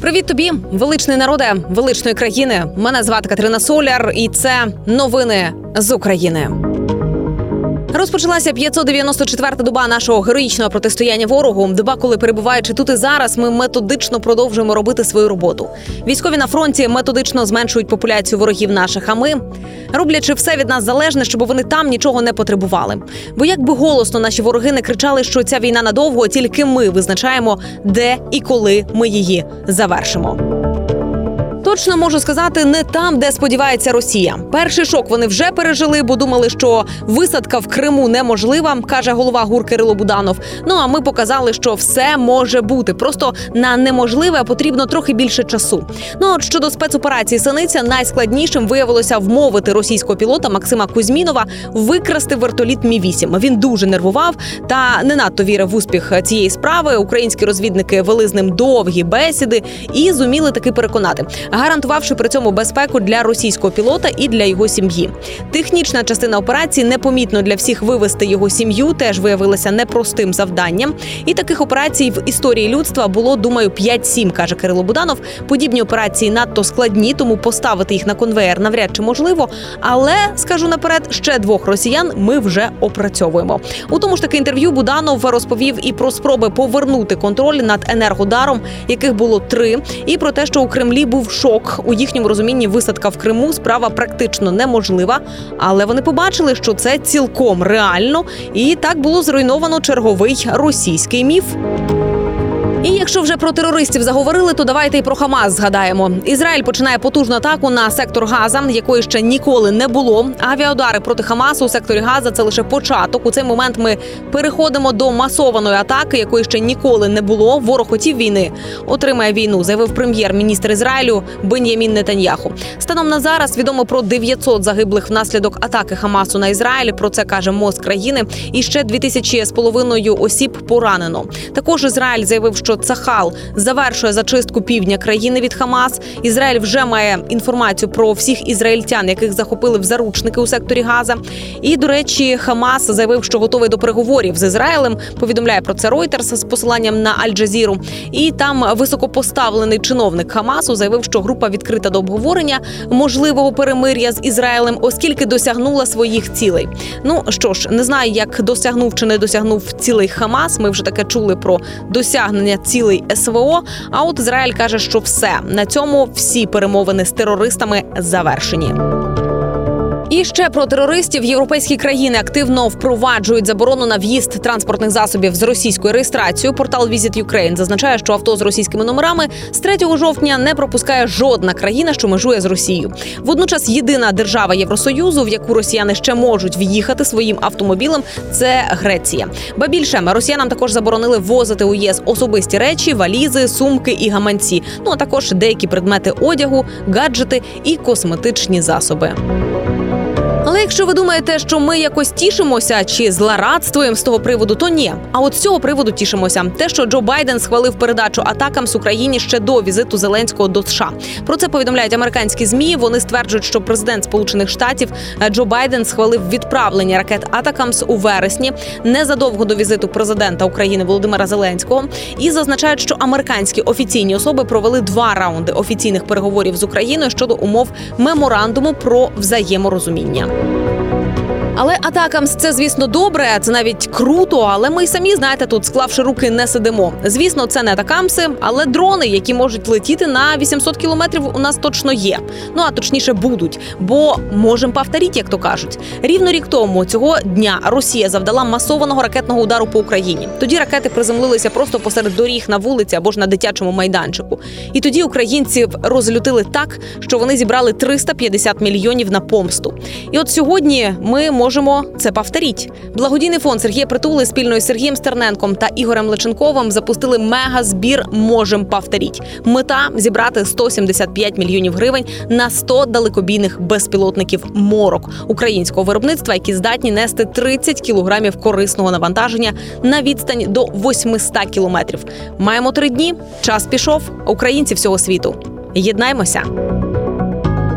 Привіт тобі, величний народе, величної країни. Мене звати Катерина Соляр, і це новини з України. Розпочалася 594-та доба нашого героїчного протистояння ворогу. Доба, коли перебуваючи тут і зараз, ми методично продовжуємо робити свою роботу. Військові на фронті методично зменшують популяцію ворогів наших. А ми роблячи все від нас залежне, щоб вони там нічого не потребували. Бо як би голосно наші вороги не кричали, що ця війна надовго, тільки ми визначаємо, де і коли ми її завершимо. Точно можу сказати, не там, де сподівається Росія. Перший шок вони вже пережили, бо думали, що висадка в Криму неможлива, каже голова ГУР Кирило Буданов. Ну а ми показали, що все може бути. Просто на неможливе потрібно трохи більше часу. Ну от щодо спецоперації Синиця, найскладнішим виявилося вмовити російського пілота Максима Кузьмінова викрасти вертоліт Мі 8 Він дуже нервував та не надто вірив в успіх цієї справи. Українські розвідники вели з ним довгі бесіди і зуміли таки переконати гарантувавши при цьому безпеку для російського пілота і для його сім'ї. Технічна частина операції непомітно для всіх вивести його сім'ю теж виявилася непростим завданням. І таких операцій в історії людства було, думаю, 5-7, каже Кирило Буданов. Подібні операції надто складні, тому поставити їх на конвеєр навряд чи можливо. Але скажу наперед, ще двох росіян ми вже опрацьовуємо. У тому ж таки інтерв'ю Буданов розповів і про спроби повернути контроль над енергодаром, яких було три, і про те, що у Кремлі був шок шок у їхньому розумінні висадка в Криму справа практично неможлива, але вони побачили, що це цілком реально, і так було зруйновано черговий російський міф. І якщо вже про терористів заговорили, то давайте і про Хамас згадаємо. Ізраїль починає потужну атаку на сектор Газа, якої ще ніколи не було. Авіаудари проти Хамасу у секторі Газа це лише початок. У цей момент ми переходимо до масованої атаки, якої ще ніколи не було. Ворог хотів війни, отримає війну, заявив прем'єр-міністр Ізраїлю Бен'ямін Нетаньяху. Станом на зараз відомо про 900 загиблих внаслідок атаки Хамасу на Ізраїль. Про це каже МОЗ країни. І ще 2000 з половиною осіб поранено. Також Ізраїль заявив, що Цахал завершує зачистку півдня країни від Хамас. Ізраїль вже має інформацію про всіх ізраїльтян, яких захопили в заручники у секторі Газа. І до речі, Хамас заявив, що готовий до переговорів з Ізраїлем. Повідомляє про це Reuters з посиланням на Аль-Джазіру. І там високопоставлений чиновник Хамасу заявив, що група відкрита до обговорення можливого перемир'я з Ізраїлем, оскільки досягнула своїх цілей. Ну що ж, не знаю, як досягнув чи не досягнув цілей Хамас. Ми вже таке чули про досягнення цілий СВО. А от Ізраїль каже, що все на цьому всі перемовини з терористами завершені. І ще про терористів європейські країни активно впроваджують заборону на в'їзд транспортних засобів з російською реєстрацією. Портал Visit Ukraine зазначає, що авто з російськими номерами з 3 жовтня не пропускає жодна країна, що межує з Росією. Водночас єдина держава Євросоюзу, в яку росіяни ще можуть в'їхати своїм автомобілем, це Греція. Ба більше росіянам також заборонили ввозити у ЄС особисті речі, валізи, сумки і гаманці. Ну а також деякі предмети одягу, гаджети і косметичні засоби. Але якщо ви думаєте, що ми якось тішимося чи злорадствуємо з того приводу, то ні. А от з цього приводу тішимося. Те, що Джо Байден схвалив передачу атакам з Україні ще до візиту Зеленського до США. Про це повідомляють американські змі. Вони стверджують, що президент Сполучених Штатів е, Джо Байден схвалив відправлення ракет Атакамс у вересні, незадовго до візиту президента України Володимира Зеленського, і зазначають, що американські офіційні особи провели два раунди офіційних переговорів з Україною щодо умов меморандуму про взаєморозуміння. Thank you. Але атакам це, звісно, добре. Це навіть круто. Але ми й самі знаєте, тут склавши руки, не сидимо. Звісно, це не атакамси, але дрони, які можуть летіти на 800 кілометрів, у нас точно є. Ну а точніше будуть, бо можемо повторити, як то кажуть. Рівно рік тому цього дня Росія завдала масованого ракетного удару по Україні. Тоді ракети приземлилися просто посеред доріг на вулиці або ж на дитячому майданчику. І тоді українців розлютили так, що вони зібрали 350 мільйонів на помсту. І от сьогодні ми можемо можемо це повторіть. Благодійний фонд Сергія Притули спільно із Сергієм Стерненком та Ігорем Личенковим запустили мега-збір Можем повторіть. Мета зібрати 175 мільйонів гривень на 100 далекобійних безпілотників морок українського виробництва, які здатні нести 30 кілограмів корисного навантаження на відстань до 800 кілометрів. Маємо три дні. Час пішов. Українці всього світу. Єднаймося.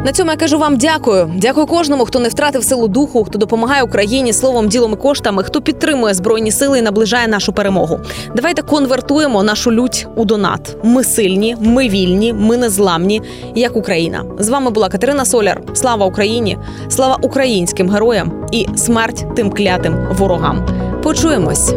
На цьому я кажу вам дякую. Дякую кожному, хто не втратив силу духу, хто допомагає Україні словом, ділом і коштами, хто підтримує збройні сили і наближає нашу перемогу. Давайте конвертуємо нашу лють у донат. Ми сильні, ми вільні, ми незламні, як Україна. З вами була Катерина Соляр. Слава Україні! Слава українським героям і смерть тим клятим ворогам. Почуємось.